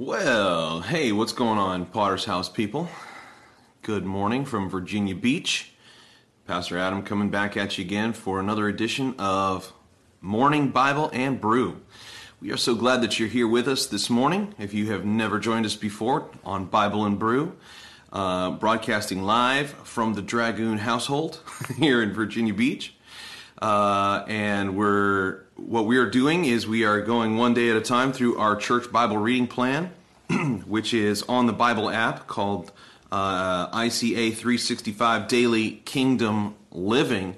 Well, hey, what's going on, Potter's House people? Good morning from Virginia Beach. Pastor Adam coming back at you again for another edition of Morning Bible and Brew. We are so glad that you're here with us this morning. If you have never joined us before on Bible and Brew, uh, broadcasting live from the Dragoon household here in Virginia Beach. Uh, and we're what we are doing is we are going one day at a time through our church Bible reading plan, which is on the Bible app called uh, ICA 365 Daily Kingdom Living.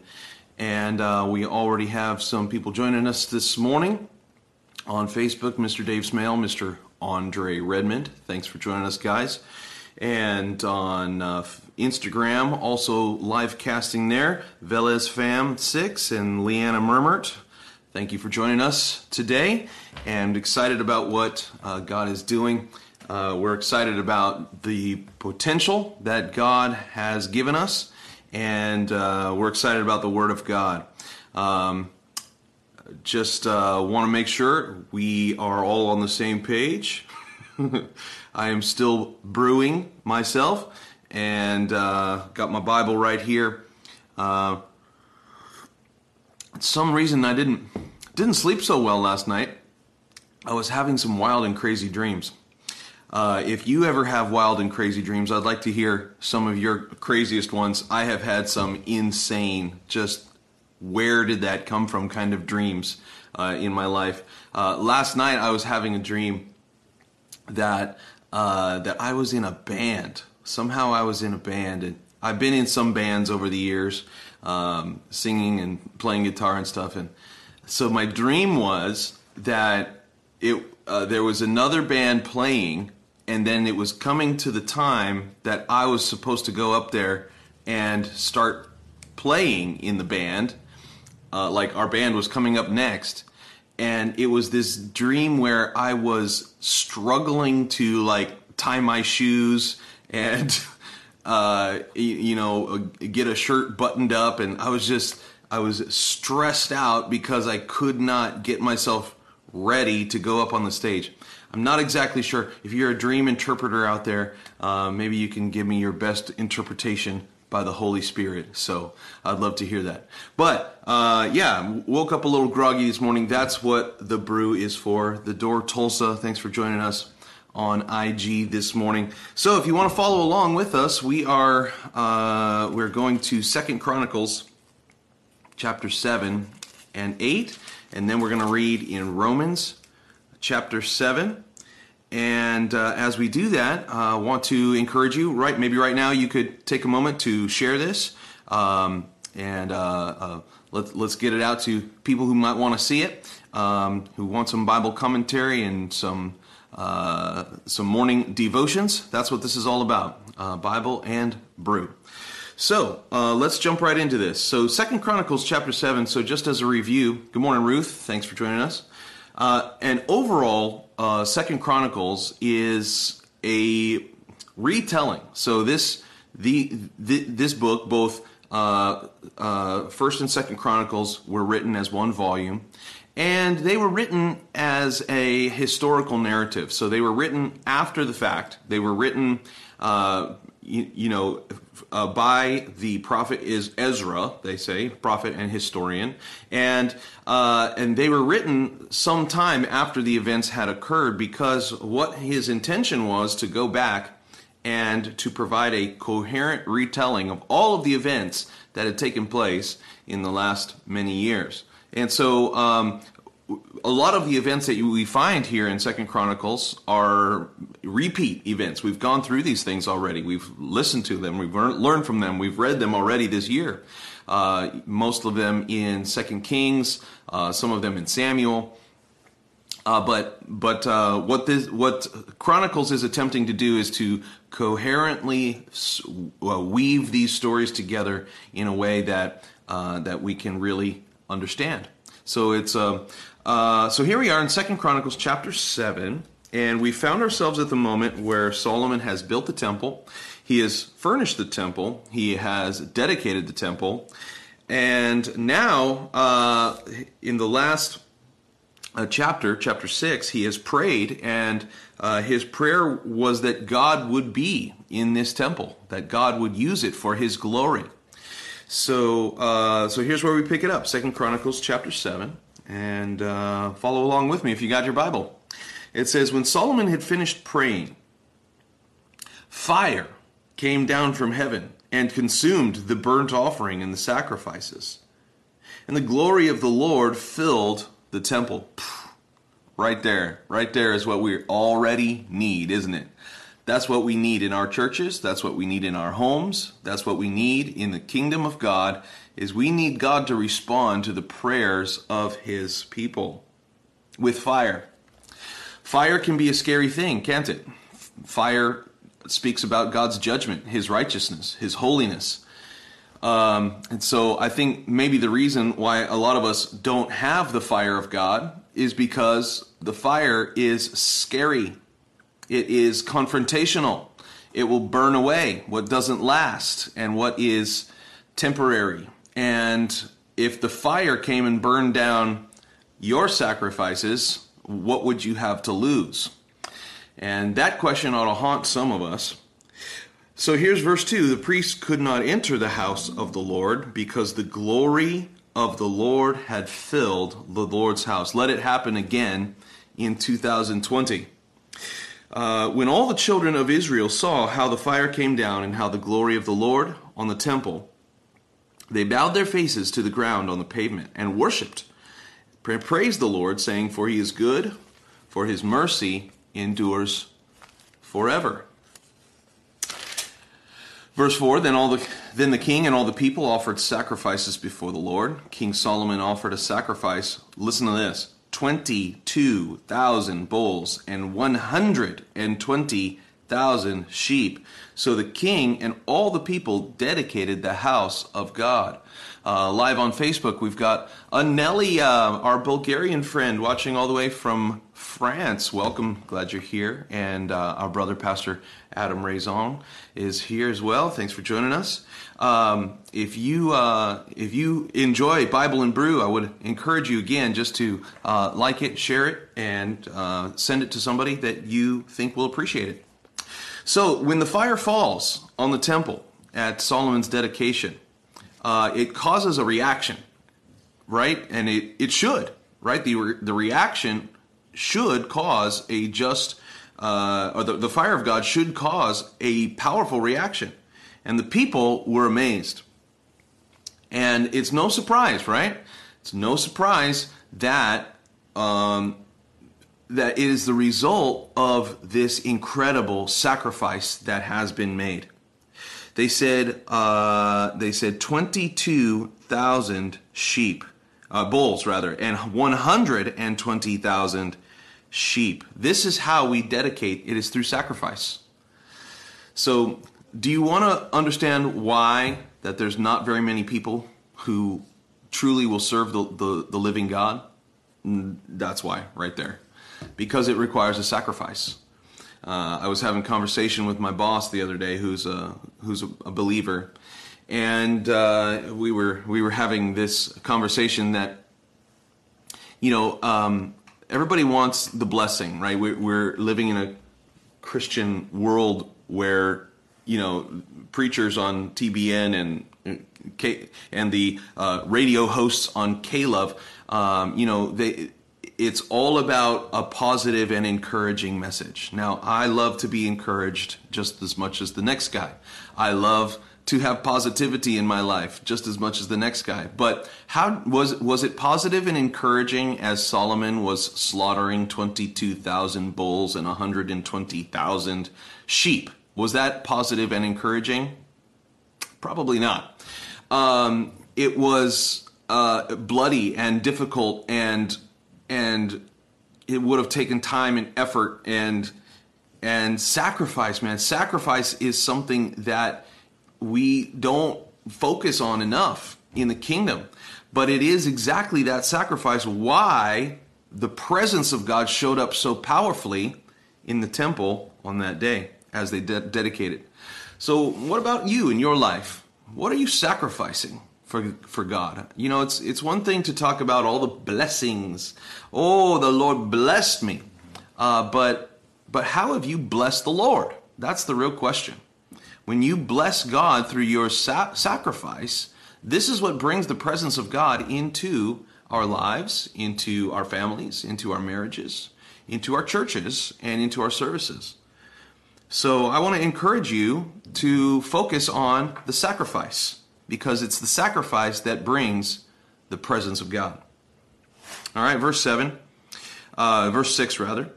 And uh, we already have some people joining us this morning on Facebook Mr. Dave Smale, Mr. Andre Redmond. Thanks for joining us, guys. And on uh, Instagram, also live casting there, Velez Fam 6 and Leanna Murmert. Thank you for joining us today and excited about what uh, God is doing. Uh, we're excited about the potential that God has given us, and uh, we're excited about the Word of God. Um, just uh, want to make sure we are all on the same page. I am still brewing myself and uh, got my Bible right here. Uh, some reason I didn't didn't sleep so well last night. I was having some wild and crazy dreams. Uh, if you ever have wild and crazy dreams, I'd like to hear some of your craziest ones. I have had some insane, just where did that come from kind of dreams uh, in my life. Uh, last night I was having a dream that uh, that I was in a band. Somehow I was in a band, and I've been in some bands over the years, um, singing and playing guitar and stuff. And so my dream was that it uh, there was another band playing, and then it was coming to the time that I was supposed to go up there and start playing in the band uh, like our band was coming up next and it was this dream where i was struggling to like tie my shoes and uh, you know get a shirt buttoned up. And i was just i was stressed out because i could not get myself ready to go up on the stage. I'm not exactly sure. If you're a dream interpreter out there uh, maybe you can give me your best interpretation by the Holy Spirit. So I'd love to hear that. But uh, yeah, woke up a little groggy this morning. That's what the brew is for. The Door Tulsa, thanks for joining us on IG this morning. So if you want to follow along with us, we are uh, we're going to Second Chronicles chapter seven and eight, and then we're going to read in Romans chapter seven and uh, as we do that, I uh, want to encourage you, right? Maybe right now you could take a moment to share this um, and uh, uh let, let's get it out to people who might want to see it, um, who want some Bible commentary and some, uh, some morning devotions. That's what this is all about uh, Bible and brew. So let's jump right into this. So, Second Chronicles chapter 7. So, just as a review, good morning, Ruth. Thanks for joining us. And overall, uh, Second Chronicles is a retelling. So this the, the this book, both uh, uh, First and Second Chronicles, were written as one volume, and they were written as a historical narrative. So they were written after the fact. They were written, uh, you, you, know, uh, by the prophet is Ezra, they say, prophet and historian, and uh, and they were written some time after the events had occurred because what his intention was to go back and to provide a coherent retelling of all of the events that had taken place in the last many years. And so um, a lot of the events that we find here in Second Chronicles are repeat events. We've gone through these things already. We've listened to them. We've learned from them. We've read them already this year. Uh, most of them in Second Kings, uh, some of them in Samuel. Uh, but but uh, what this what Chronicles is attempting to do is to coherently uh, weave these stories together in a way that uh, that we can really understand. So it's uh, uh, so here we are in Second Chronicles chapter seven, and we found ourselves at the moment where Solomon has built the temple, he has furnished the temple, he has dedicated the temple, and now uh, in the last uh, chapter, chapter 6, he has prayed, and uh, his prayer was that God would be in this temple, that God would use it for his glory. So, uh, so here's where we pick it up Second Chronicles chapter 7, and uh, follow along with me if you got your Bible. It says, When Solomon had finished praying, fire came down from heaven and consumed the burnt offering and the sacrifices. And the glory of the Lord filled the temple. Right there. Right there is what we already need, isn't it? That's what we need in our churches. That's what we need in our homes. That's what we need in the kingdom of God is we need God to respond to the prayers of his people with fire. Fire can be a scary thing, can't it? Fire speaks about God's judgment, his righteousness, his holiness. Um, and so I think maybe the reason why a lot of us don't have the fire of God is because the fire is scary. It is confrontational. It will burn away what doesn't last and what is temporary. And if the fire came and burned down your sacrifices, what would you have to lose? And that question ought to haunt some of us. So here's verse 2 The priest could not enter the house of the Lord because the glory of the Lord had filled the Lord's house. Let it happen again in 2020. Uh, when all the children of Israel saw how the fire came down and how the glory of the Lord on the temple, they bowed their faces to the ground on the pavement and worshipped. Praised the Lord, saying, For he is good, for his mercy endures forever. Verse 4 Then all the then the king and all the people offered sacrifices before the Lord. King Solomon offered a sacrifice. Listen to this 22,000 bulls and 120,000 sheep. So the king and all the people dedicated the house of God. Uh, live on Facebook, we've got a uh, our Bulgarian friend, watching all the way from France. Welcome, glad you're here. And uh, our brother, Pastor Adam Raison, is here as well. Thanks for joining us. Um, if you uh, if you enjoy Bible and Brew, I would encourage you again just to uh, like it, share it, and uh, send it to somebody that you think will appreciate it. So, when the fire falls on the temple at Solomon's dedication, uh, it causes a reaction, right? And it, it should, right? The, re- the reaction should cause a just, uh, or the, the fire of God should cause a powerful reaction. And the people were amazed. And it's no surprise, right? It's no surprise that um, that it is the result of this incredible sacrifice that has been made. They said uh, they said twenty two thousand sheep, uh, bulls rather, and one hundred and twenty thousand sheep. This is how we dedicate. It is through sacrifice. So, do you want to understand why that there's not very many people who truly will serve the, the, the living God? That's why, right there. Because it requires a sacrifice. Uh, I was having conversation with my boss the other day, who's a who's a, believer, and uh, we were we were having this conversation that, you know, um, everybody wants the blessing, right? We're, we're living in a Christian world where you know preachers on TBN and and the uh, radio hosts on K-Love, um, you know they it's all about a positive and encouraging message. Now, I love to be encouraged just as much as the next guy. I love to have positivity in my life just as much as the next guy. But how was was it positive and encouraging as Solomon was slaughtering 22,000 bulls and 120,000 sheep? Was that positive and encouraging? Probably not. Um, it was uh, bloody and difficult and and it would have taken time and effort and and sacrifice man. Sacrifice is something that we don't focus on enough in the kingdom. But it is exactly that sacrifice why the presence of God showed up so powerfully in the temple on that day as they de- dedicated. So what about you in your life? What are you sacrificing for for God. You know, it's it's one thing to talk about all the blessings. Oh, the Lord blessed me, uh, but but how have you blessed the Lord? That's the real question. When you bless God through your sa- sacrifice, this is what brings the presence of God into our lives, into our families, into our marriages, into our churches, and into our services. So I want to encourage you to focus on the sacrifice because it's the sacrifice that brings the presence of God. All right, verse 7, uh, verse 6 rather.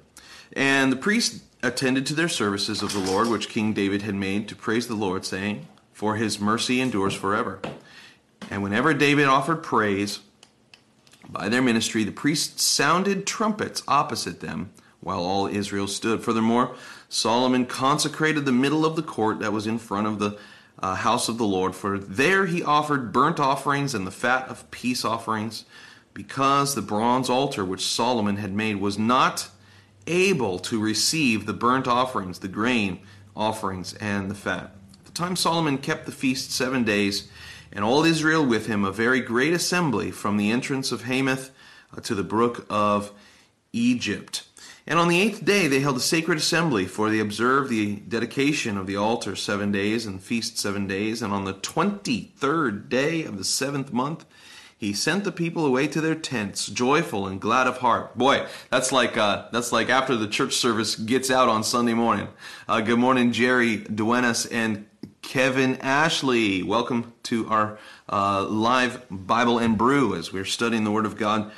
And the priest attended to their services of the Lord, which King David had made to praise the Lord, saying, For his mercy endures forever. And whenever David offered praise by their ministry, the priests sounded trumpets opposite them while all Israel stood. Furthermore, Solomon consecrated the middle of the court that was in front of the uh, house of the Lord, for there he offered burnt offerings and the fat of peace offerings, because the bronze altar which Solomon had made was not able to receive the burnt offerings, the grain offerings, and the fat. At the time Solomon kept the feast seven days, and all Israel with him, a very great assembly from the entrance of Hamath uh, to the brook of Egypt. And on the eighth day they held a sacred assembly, for they observed the dedication of the altar seven days and feast seven days. And on the twenty third day of the seventh month, he sent the people away to their tents, joyful and glad of heart. Boy, that's like uh, that's like after the church service gets out on Sunday morning. Uh, good morning, Jerry Duenas and Kevin Ashley. Welcome to our uh, live Bible and Brew as we're studying the Word of God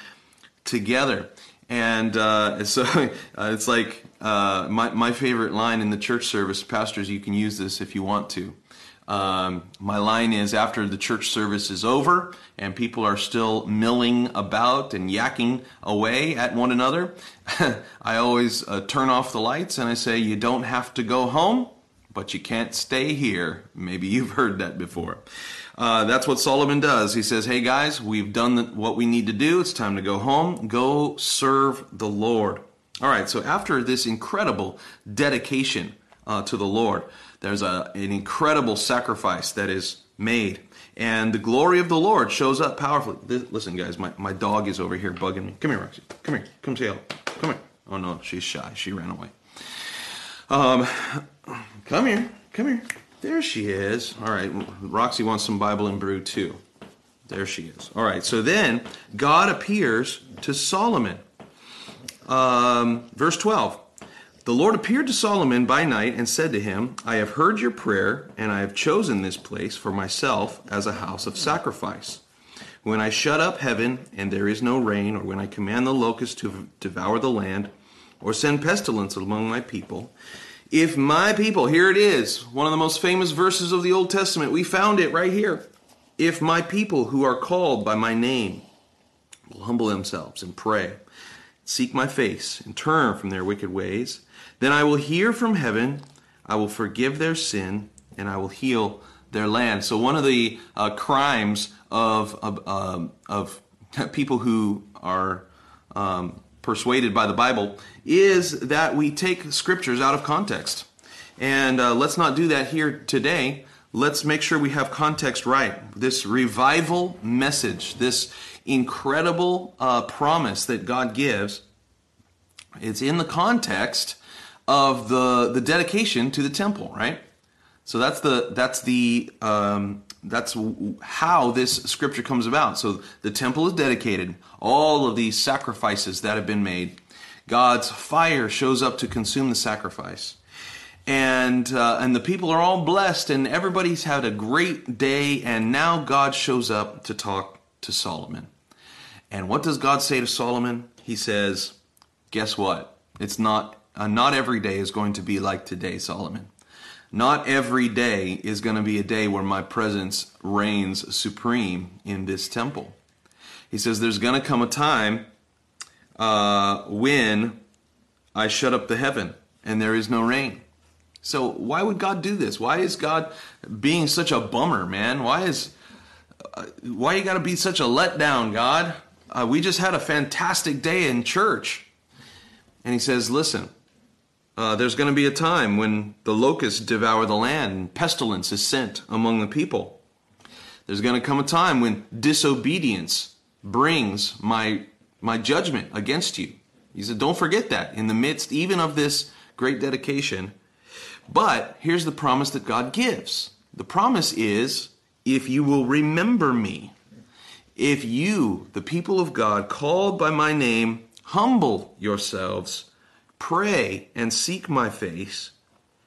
together. And uh, so uh, it's like uh, my, my favorite line in the church service, pastors, you can use this if you want to. Um, my line is after the church service is over and people are still milling about and yakking away at one another, I always uh, turn off the lights and I say, You don't have to go home, but you can't stay here. Maybe you've heard that before. Uh, that's what Solomon does. He says, Hey guys, we've done the, what we need to do. It's time to go home. Go serve the Lord. All right, so after this incredible dedication uh, to the Lord, there's a, an incredible sacrifice that is made. And the glory of the Lord shows up powerfully. This, listen, guys, my, my dog is over here bugging me. Come here, Roxy. Come here. Come say hello. Come here. Oh, no, she's shy. She ran away. Um, come here. Come here. There she is. All right, Roxy wants some Bible and brew too. There she is. All right, so then God appears to Solomon. Um, verse 12. The Lord appeared to Solomon by night and said to him, I have heard your prayer, and I have chosen this place for myself as a house of sacrifice. When I shut up heaven and there is no rain, or when I command the locusts to devour the land, or send pestilence among my people, if my people, here it is, one of the most famous verses of the Old Testament, we found it right here. If my people who are called by my name will humble themselves and pray, seek my face, and turn from their wicked ways, then I will hear from heaven, I will forgive their sin, and I will heal their land. So one of the uh, crimes of of, um, of people who are um, persuaded by the Bible is that we take scriptures out of context. And uh, let's not do that here today. Let's make sure we have context right. This revival message, this incredible uh, promise that God gives, it's in the context of the the dedication to the temple, right? So that's the that's the um, that's how this scripture comes about. So the temple is dedicated. All of these sacrifices that have been made, God's fire shows up to consume the sacrifice, and uh, and the people are all blessed, and everybody's had a great day. And now God shows up to talk to Solomon. And what does God say to Solomon? He says, "Guess what? It's not uh, not every day is going to be like today, Solomon. Not every day is going to be a day where my presence reigns supreme in this temple. He says there's going to come a time uh, when I shut up the heaven and there is no rain. So why would God do this? Why is God being such a bummer, man? Why is uh, why you got to be such a letdown, God? Uh, we just had a fantastic day in church. And he says, listen, uh, there's going to be a time when the locusts devour the land and pestilence is sent among the people. There's going to come a time when disobedience brings my my judgment against you. He said, don't forget that in the midst even of this great dedication. But here's the promise that God gives. The promise is if you will remember me, if you, the people of God, called by my name, humble yourselves, pray and seek my face,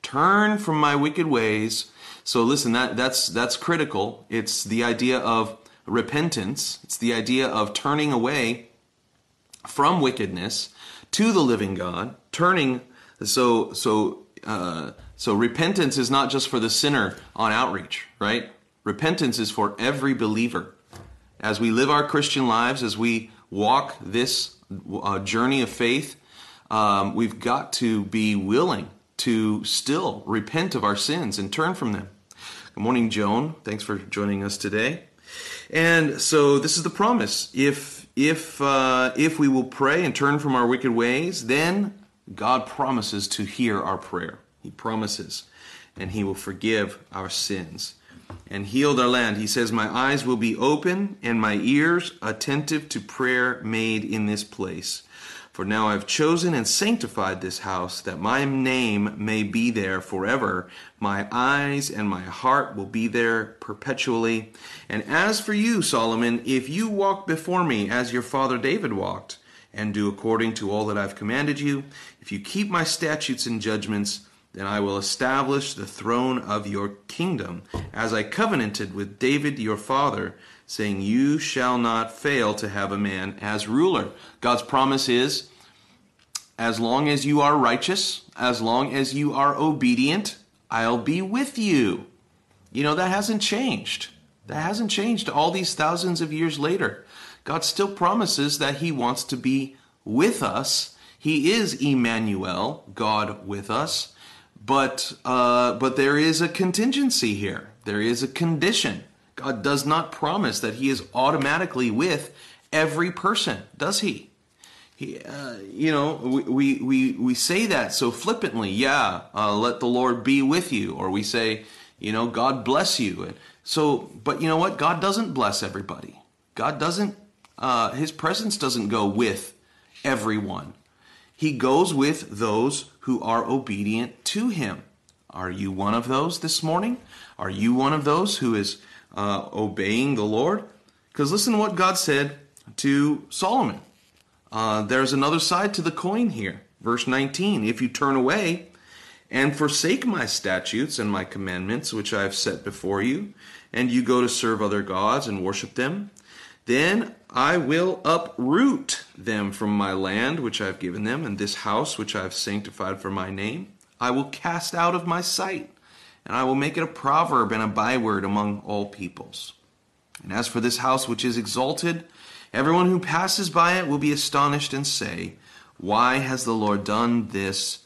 turn from my wicked ways. So listen, that, that's, that's critical. It's the idea of repentance. It's the idea of turning away from wickedness to the living God, turning. So, so, uh, so repentance is not just for the sinner on outreach, right? Repentance is for every believer. As we live our Christian lives, as we walk this uh, journey of faith, um, we've got to be willing to still repent of our sins and turn from them. Good morning, Joan. Thanks for joining us today. And so this is the promise. If if uh, if we will pray and turn from our wicked ways, then God promises to hear our prayer. He promises, and He will forgive our sins and heal our land. He says, "My eyes will be open and my ears attentive to prayer made in this place." For now I've chosen and sanctified this house, that my name may be there forever. My eyes and my heart will be there perpetually. And as for you, Solomon, if you walk before me as your father David walked, and do according to all that I've commanded you, if you keep my statutes and judgments, then I will establish the throne of your kingdom, as I covenanted with David your father saying, You shall not fail to have a man as ruler. God's promise is, as long as you are righteous, as long as you are obedient, I'll be with you. You know, that hasn't changed. That hasn't changed all these thousands of years later. God still promises that He wants to be with us. He is Emmanuel, God with us. But, uh, but there is a contingency here. There is a condition. God does not promise that He is automatically with every person, does He? He, uh, you know, we, we, we say that so flippantly. Yeah, uh, let the Lord be with you, or we say, you know, God bless you. And so, but you know what? God doesn't bless everybody. God doesn't. Uh, his presence doesn't go with everyone. He goes with those who are obedient to Him. Are you one of those this morning? Are you one of those who is uh, obeying the Lord. Because listen to what God said to Solomon. Uh, there's another side to the coin here. Verse 19 If you turn away and forsake my statutes and my commandments, which I have set before you, and you go to serve other gods and worship them, then I will uproot them from my land which I have given them, and this house which I have sanctified for my name, I will cast out of my sight and I will make it a proverb and a byword among all peoples. And as for this house which is exalted, everyone who passes by it will be astonished and say, Why has the Lord done this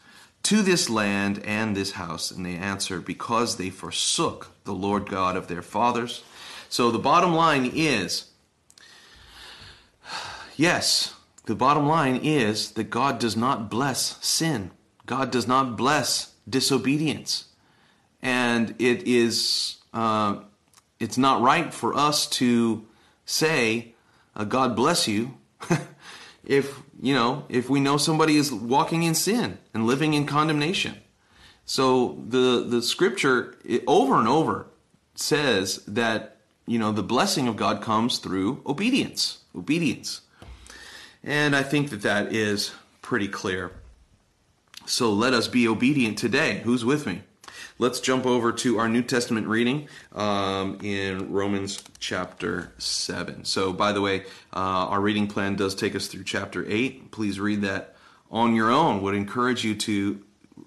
to this land and this house? And they answer, Because they forsook the Lord God of their fathers. So the bottom line is, yes, the bottom line is that God does not bless sin. God does not bless disobedience and it is uh, it's not right for us to say uh, god bless you if you know if we know somebody is walking in sin and living in condemnation. So the the scripture it, over and over says that you know the blessing of god comes through obedience obedience. And i think that that is pretty clear. So let us be obedient today. Who's with me Let's jump over to our New Testament reading um, in Romans chapter 7. So, by the way, uh, our reading plan does take us through chapter 8. Please read that on your own. Would encourage you to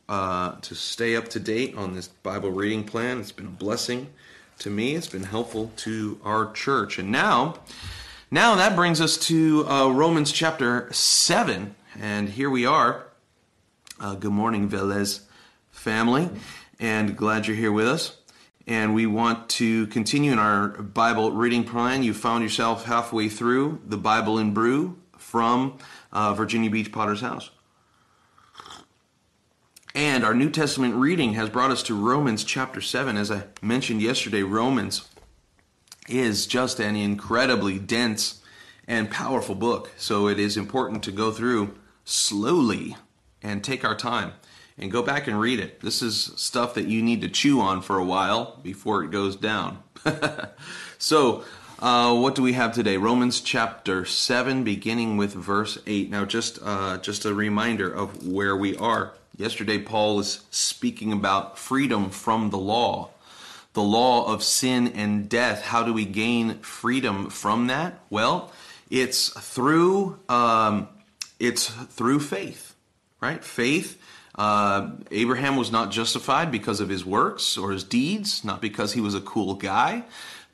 uh, to stay up to date on this Bible reading plan. It's been a blessing to me. It's been helpful to our church. And now, now that brings us to uh, Romans chapter 7. And here we are. Uh, good morning, Velez family and glad you're here with us. And we want to continue in our Bible reading plan. You found yourself halfway through the Bible in Brew from uh, Virginia Beach Potter's House. And our New Testament reading has brought us to Romans chapter 7. As I mentioned yesterday, Romans is just an incredibly dense and powerful book. So it is important to go through slowly and take our time and go back and read it. This is stuff that you need to chew on for a while before it goes down. so, uh, what do we have today? Romans chapter seven, beginning with verse eight. Now, just uh, just a reminder of where we are. Yesterday, Paul was speaking about freedom from the law, the law of sin and death. How do we gain freedom from that? Well, it's through um, it's through faith, right? Faith. Uh, Abraham was not justified because of his works or his deeds, not because he was a cool guy,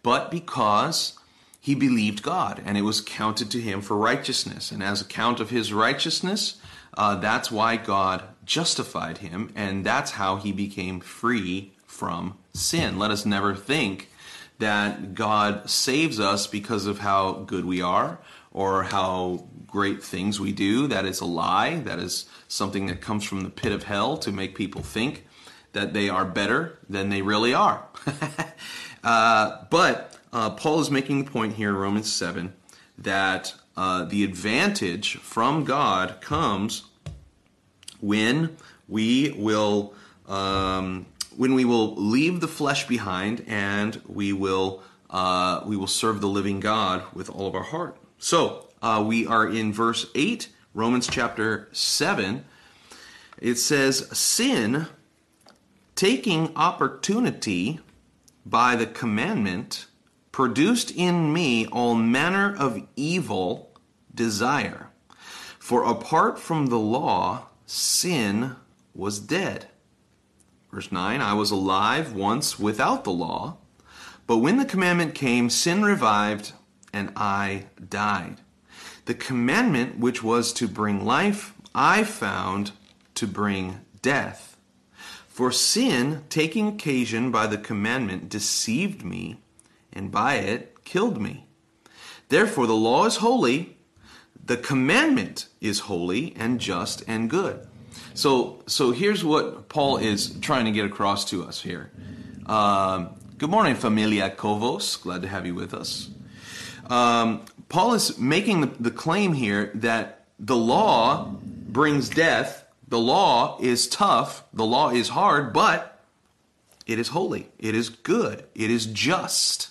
but because he believed God and it was counted to him for righteousness. And as a count of his righteousness, uh, that's why God justified him and that's how he became free from sin. Let us never think that God saves us because of how good we are or how great things we do. That is a lie. That is something that comes from the pit of hell to make people think that they are better than they really are. uh, but uh, Paul is making the point here in Romans 7 that uh, the advantage from God comes when we will um, when we will leave the flesh behind and we will uh, we will serve the living God with all of our heart. So uh, we are in verse 8, Romans chapter 7. It says, Sin, taking opportunity by the commandment, produced in me all manner of evil desire. For apart from the law, sin was dead. Verse 9 I was alive once without the law, but when the commandment came, sin revived and I died. The commandment which was to bring life, I found to bring death. For sin, taking occasion by the commandment, deceived me, and by it killed me. Therefore, the law is holy, the commandment is holy and just and good. So, so here's what Paul is trying to get across to us here. Um, good morning, Familia Kovos. Glad to have you with us. Um, Paul is making the, the claim here that the law brings death. The law is tough. The law is hard, but it is holy. It is good. It is just.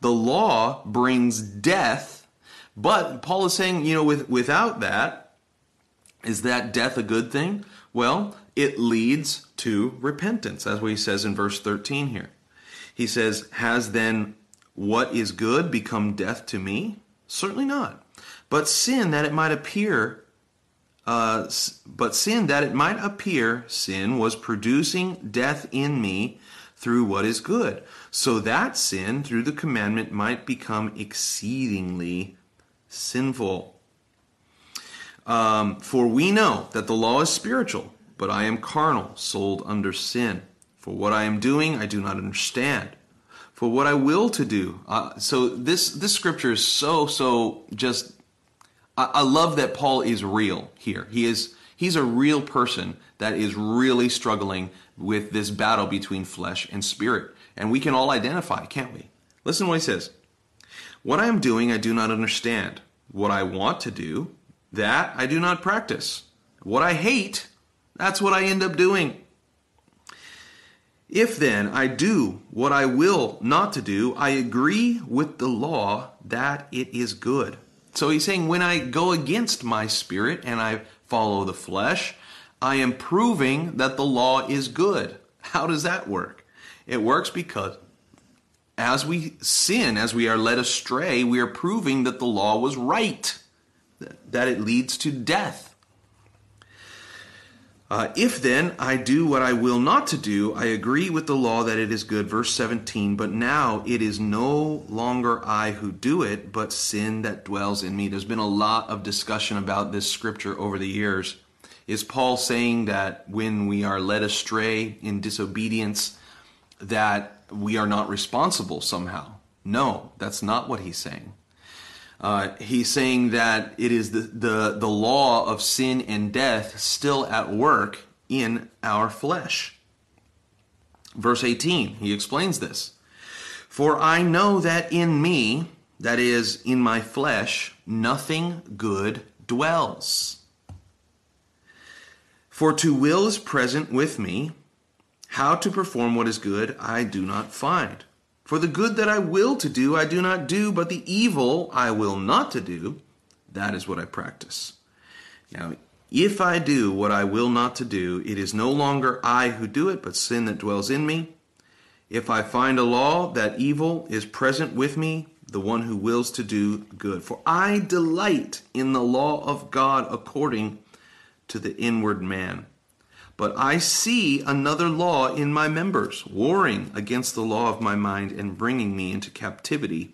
The law brings death, but Paul is saying, you know, with, without that, is that death a good thing? Well, it leads to repentance, as what he says in verse 13 here. He says, Has then what is good become death to me? Certainly not. But sin that it might appear, uh, but sin that it might appear, sin was producing death in me through what is good, so that sin through the commandment might become exceedingly sinful. Um, for we know that the law is spiritual, but I am carnal, sold under sin. For what I am doing, I do not understand for what I will to do. Uh, so this this scripture is so so just. I, I love that Paul is real here. He is he's a real person that is really struggling with this battle between flesh and spirit, and we can all identify, can't we? Listen what he says. What I am doing, I do not understand. What I want to do, that I do not practice. What I hate, that's what I end up doing. If then I do what I will not to do, I agree with the law that it is good. So he's saying when I go against my spirit and I follow the flesh, I am proving that the law is good. How does that work? It works because as we sin, as we are led astray, we are proving that the law was right, that it leads to death. Uh, if then I do what I will not to do, I agree with the law that it is good. Verse 17, but now it is no longer I who do it, but sin that dwells in me. There's been a lot of discussion about this scripture over the years. Is Paul saying that when we are led astray in disobedience, that we are not responsible somehow? No, that's not what he's saying. Uh, he's saying that it is the, the, the law of sin and death still at work in our flesh. Verse 18, he explains this. For I know that in me, that is, in my flesh, nothing good dwells. For to will is present with me, how to perform what is good I do not find. For the good that I will to do I do not do, but the evil I will not to do, that is what I practice. Now, if I do what I will not to do, it is no longer I who do it, but sin that dwells in me. If I find a law, that evil is present with me, the one who wills to do good. For I delight in the law of God according to the inward man. But I see another law in my members, warring against the law of my mind and bringing me into captivity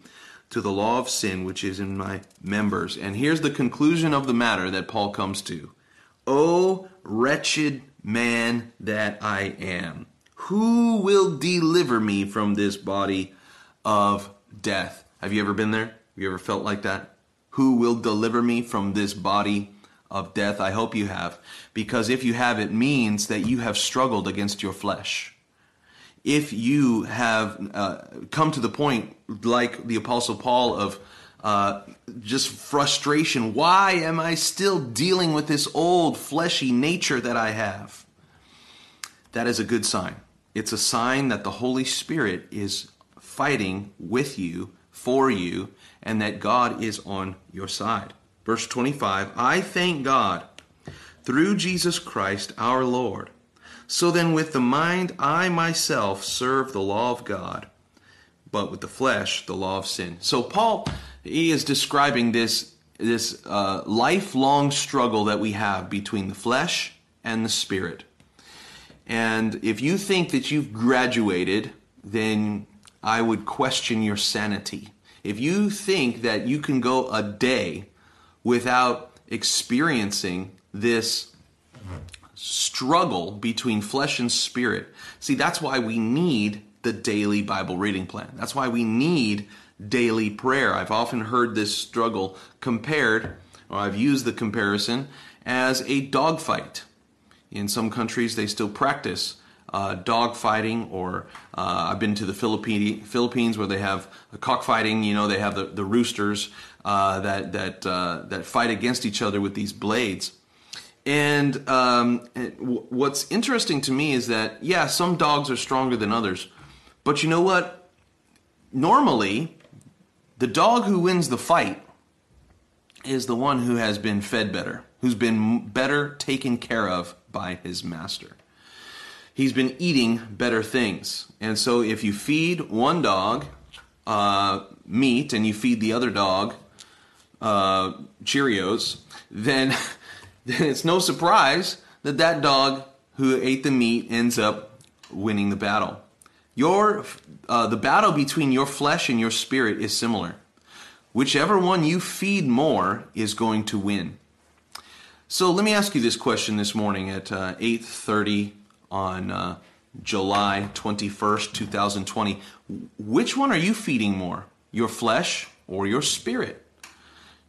to the law of sin which is in my members. And here's the conclusion of the matter that Paul comes to. O wretched man that I am, who will deliver me from this body of death? Have you ever been there? Have you ever felt like that? Who will deliver me from this body of death? I hope you have. Because if you have, it means that you have struggled against your flesh. If you have uh, come to the point, like the Apostle Paul, of uh, just frustration. Why am I still dealing with this old fleshy nature that I have? That is a good sign. It's a sign that the Holy Spirit is fighting with you, for you, and that God is on your side. Verse 25 I thank God through Jesus Christ our Lord. So then, with the mind, I myself serve the law of God, but with the flesh, the law of sin. So, Paul he is describing this this uh, lifelong struggle that we have between the flesh and the spirit. And if you think that you've graduated, then I would question your sanity. If you think that you can go a day without experiencing this struggle between flesh and spirit, see, that's why we need the daily Bible reading plan. That's why we need daily prayer. I've often heard this struggle compared, or I've used the comparison, as a dogfight. In some countries, they still practice uh, dog fighting, or uh, I've been to the Philippine, Philippines where they have cockfighting. You know, they have the, the roosters uh, that that uh, that fight against each other with these blades. And um, what's interesting to me is that yeah, some dogs are stronger than others, but you know what? Normally, the dog who wins the fight is the one who has been fed better, who's been better taken care of by his master. He's been eating better things. And so if you feed one dog uh, meat and you feed the other dog uh, Cheerios, then, then it's no surprise that that dog who ate the meat ends up winning the battle. Your, uh, the battle between your flesh and your spirit is similar. Whichever one you feed more is going to win. So let me ask you this question this morning at uh, 8:30 on uh, July 21st, 2020. Which one are you feeding more, your flesh or your spirit?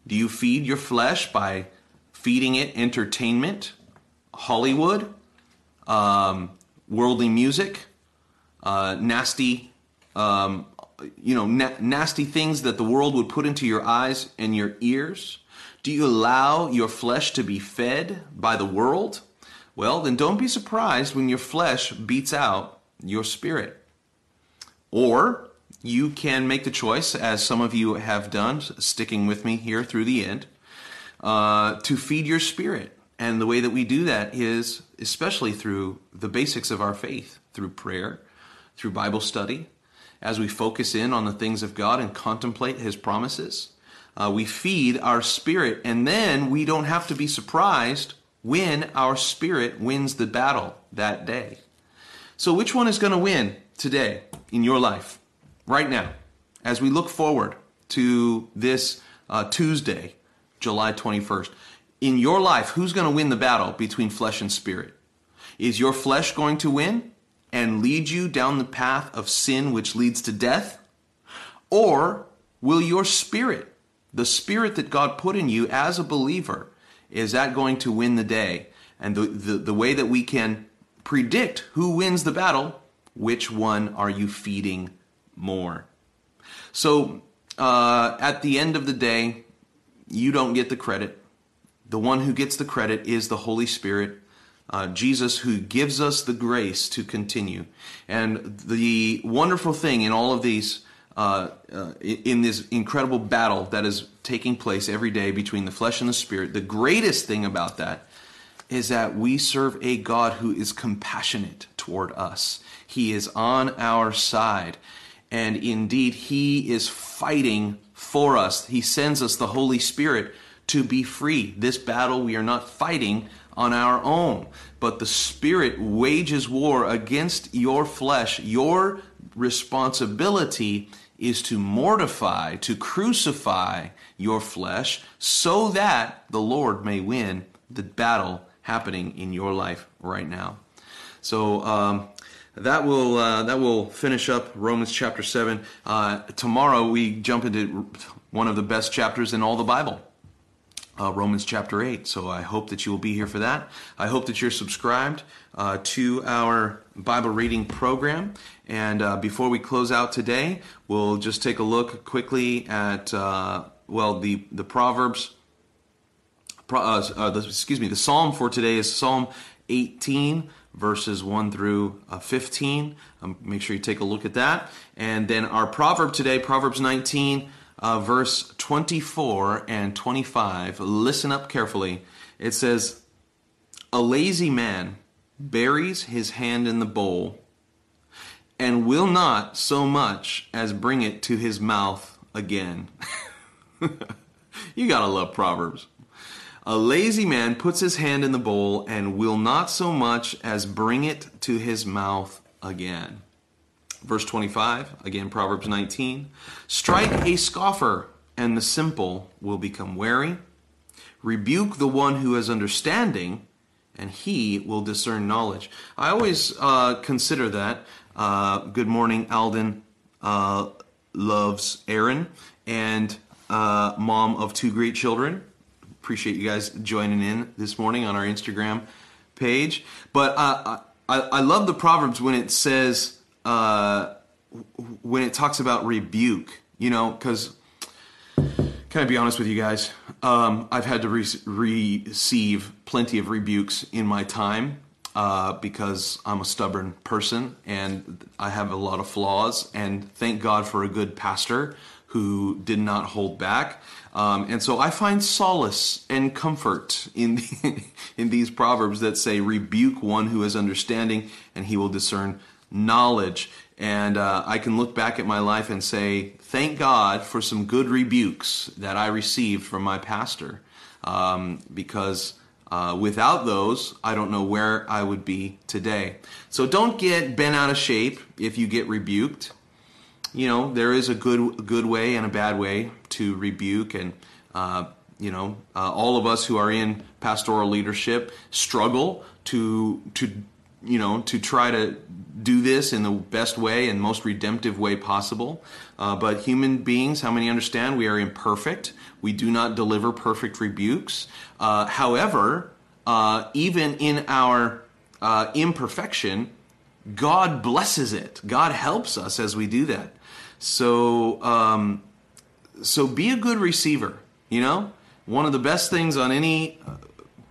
Do you feed your flesh by feeding it entertainment, Hollywood, um, worldly music, uh, nasty, um, you know, na- nasty things that the world would put into your eyes and your ears? Do you allow your flesh to be fed by the world? Well, then don't be surprised when your flesh beats out your spirit. Or you can make the choice, as some of you have done, sticking with me here through the end, uh, to feed your spirit. And the way that we do that is especially through the basics of our faith, through prayer, through Bible study, as we focus in on the things of God and contemplate His promises. Uh, we feed our spirit, and then we don't have to be surprised when our spirit wins the battle that day. So, which one is going to win today in your life, right now, as we look forward to this uh, Tuesday, July 21st? In your life, who's going to win the battle between flesh and spirit? Is your flesh going to win? and lead you down the path of sin which leads to death? Or will your spirit, the spirit that God put in you as a believer, is that going to win the day? And the, the, the way that we can predict who wins the battle, which one are you feeding more? So uh, at the end of the day, you don't get the credit. The one who gets the credit is the Holy Spirit. Uh, Jesus, who gives us the grace to continue. And the wonderful thing in all of these, uh, uh, in this incredible battle that is taking place every day between the flesh and the spirit, the greatest thing about that is that we serve a God who is compassionate toward us. He is on our side. And indeed, He is fighting for us. He sends us the Holy Spirit to be free. This battle we are not fighting on our own, but the Spirit wages war against your flesh. Your responsibility is to mortify, to crucify your flesh so that the Lord may win the battle happening in your life right now. So, um, that will uh, that will finish up Romans chapter seven. Uh, tomorrow we jump into one of the best chapters in all the Bible, uh, Romans chapter eight. So I hope that you will be here for that. I hope that you're subscribed uh, to our Bible reading program. And uh, before we close out today, we'll just take a look quickly at uh, well the the Proverbs. The, excuse me, the Psalm for today is Psalm 18 verses 1 through uh, 15. Um, make sure you take a look at that. And then our proverb today, Proverbs 19, uh, verse 24 and 25. Listen up carefully. It says, A lazy man buries his hand in the bowl and will not so much as bring it to his mouth again. you gotta love Proverbs. A lazy man puts his hand in the bowl and will not so much as bring it to his mouth again. Verse 25, again, Proverbs 19. Strike a scoffer, and the simple will become wary. Rebuke the one who has understanding, and he will discern knowledge. I always uh, consider that. Uh, good morning, Alden uh, loves Aaron, and uh, mom of two great children appreciate you guys joining in this morning on our Instagram page. But uh, I, I love the Proverbs when it says, uh, when it talks about rebuke, you know, because can I be honest with you guys? Um, I've had to re- receive plenty of rebukes in my time uh, because I'm a stubborn person and I have a lot of flaws. And thank God for a good pastor who did not hold back. Um, and so I find solace and comfort in the, in these proverbs that say, "Rebuke one who has understanding, and he will discern knowledge." And uh, I can look back at my life and say, "Thank God for some good rebukes that I received from my pastor," um, because. Uh, without those, I don't know where I would be today. So don't get bent out of shape if you get rebuked you know, there is a good good way and a bad way to rebuke, and uh, you know, uh, all of us who are in pastoral leadership struggle to to you know to try to do this in the best way and most redemptive way possible. Uh, but human beings, how many understand we are imperfect? We do not deliver perfect rebukes. Uh, however, uh, even in our uh, imperfection, God blesses it. God helps us as we do that. So, um, so be a good receiver. You know, one of the best things on any uh,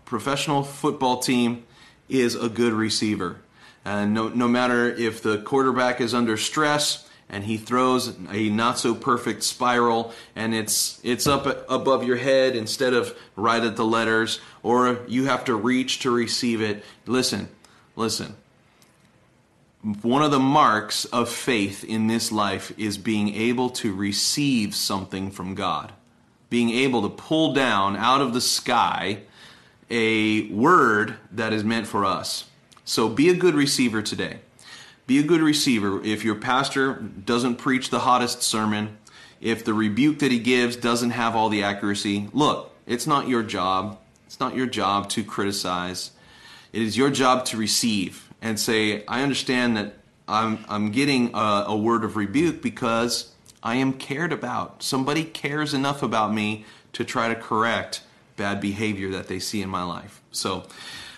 professional football team is a good receiver. And no, no matter if the quarterback is under stress and he throws a not so perfect spiral and it's it's up above your head instead of right at the letters, or you have to reach to receive it. Listen, listen one of the marks of faith in this life is being able to receive something from God, being able to pull down out of the sky a word that is meant for us. So be a good receiver today. Be a good receiver. If your pastor doesn't preach the hottest sermon, if the rebuke that he gives doesn't have all the accuracy, look, it's not your job. It's not your job to criticize. It is your job to receive and say, I understand that I'm, I'm getting a, a word of rebuke because I am cared about. Somebody cares enough about me to try to correct bad behavior that they see in my life. So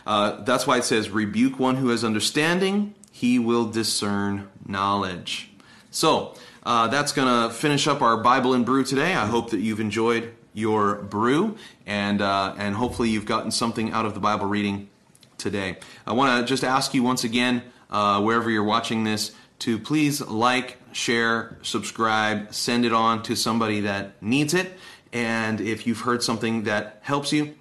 uh, that's why it says, rebuke one who has understanding, he will discern knowledge. So uh, that's going to finish up our Bible and Brew today. I hope that you've enjoyed your brew and uh, and hopefully you've gotten something out of the Bible reading today. I want to just ask you once again, uh, wherever you're watching this, to please like, share, subscribe, send it on to somebody that needs it. And if you've heard something that helps you,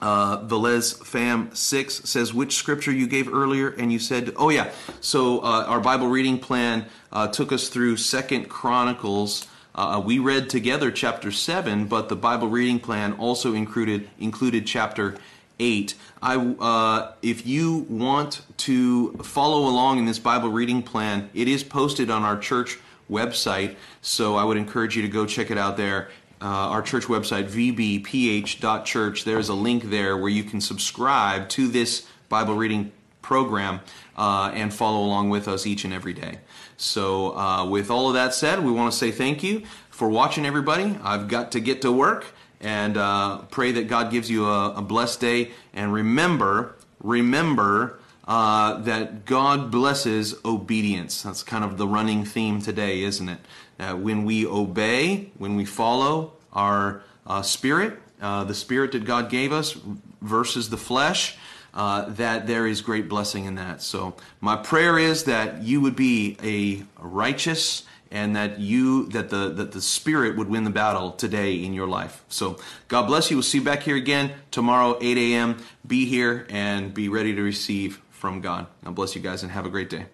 uh, Velez Fam 6 says which scripture you gave earlier, and you said, oh yeah, so uh, our Bible reading plan uh, took us through Second Chronicles. Uh, we read together chapter 7, but the Bible reading plan also included, included chapter 8. I, uh, if you want to follow along in this Bible reading plan, it is posted on our church website, so I would encourage you to go check it out there uh, our church website, vbph.church. There's a link there where you can subscribe to this Bible reading program uh, and follow along with us each and every day. So, uh, with all of that said, we want to say thank you for watching, everybody. I've got to get to work and uh, pray that God gives you a, a blessed day. And remember, remember, uh, that God blesses obedience. That's kind of the running theme today, isn't it? When we obey, when we follow our uh, spirit, uh, the spirit that God gave us versus the flesh, uh, that there is great blessing in that. So, my prayer is that you would be a righteous and that you that the that the spirit would win the battle today in your life so god bless you we'll see you back here again tomorrow 8 a.m be here and be ready to receive from God. God bless you guys and have a great day.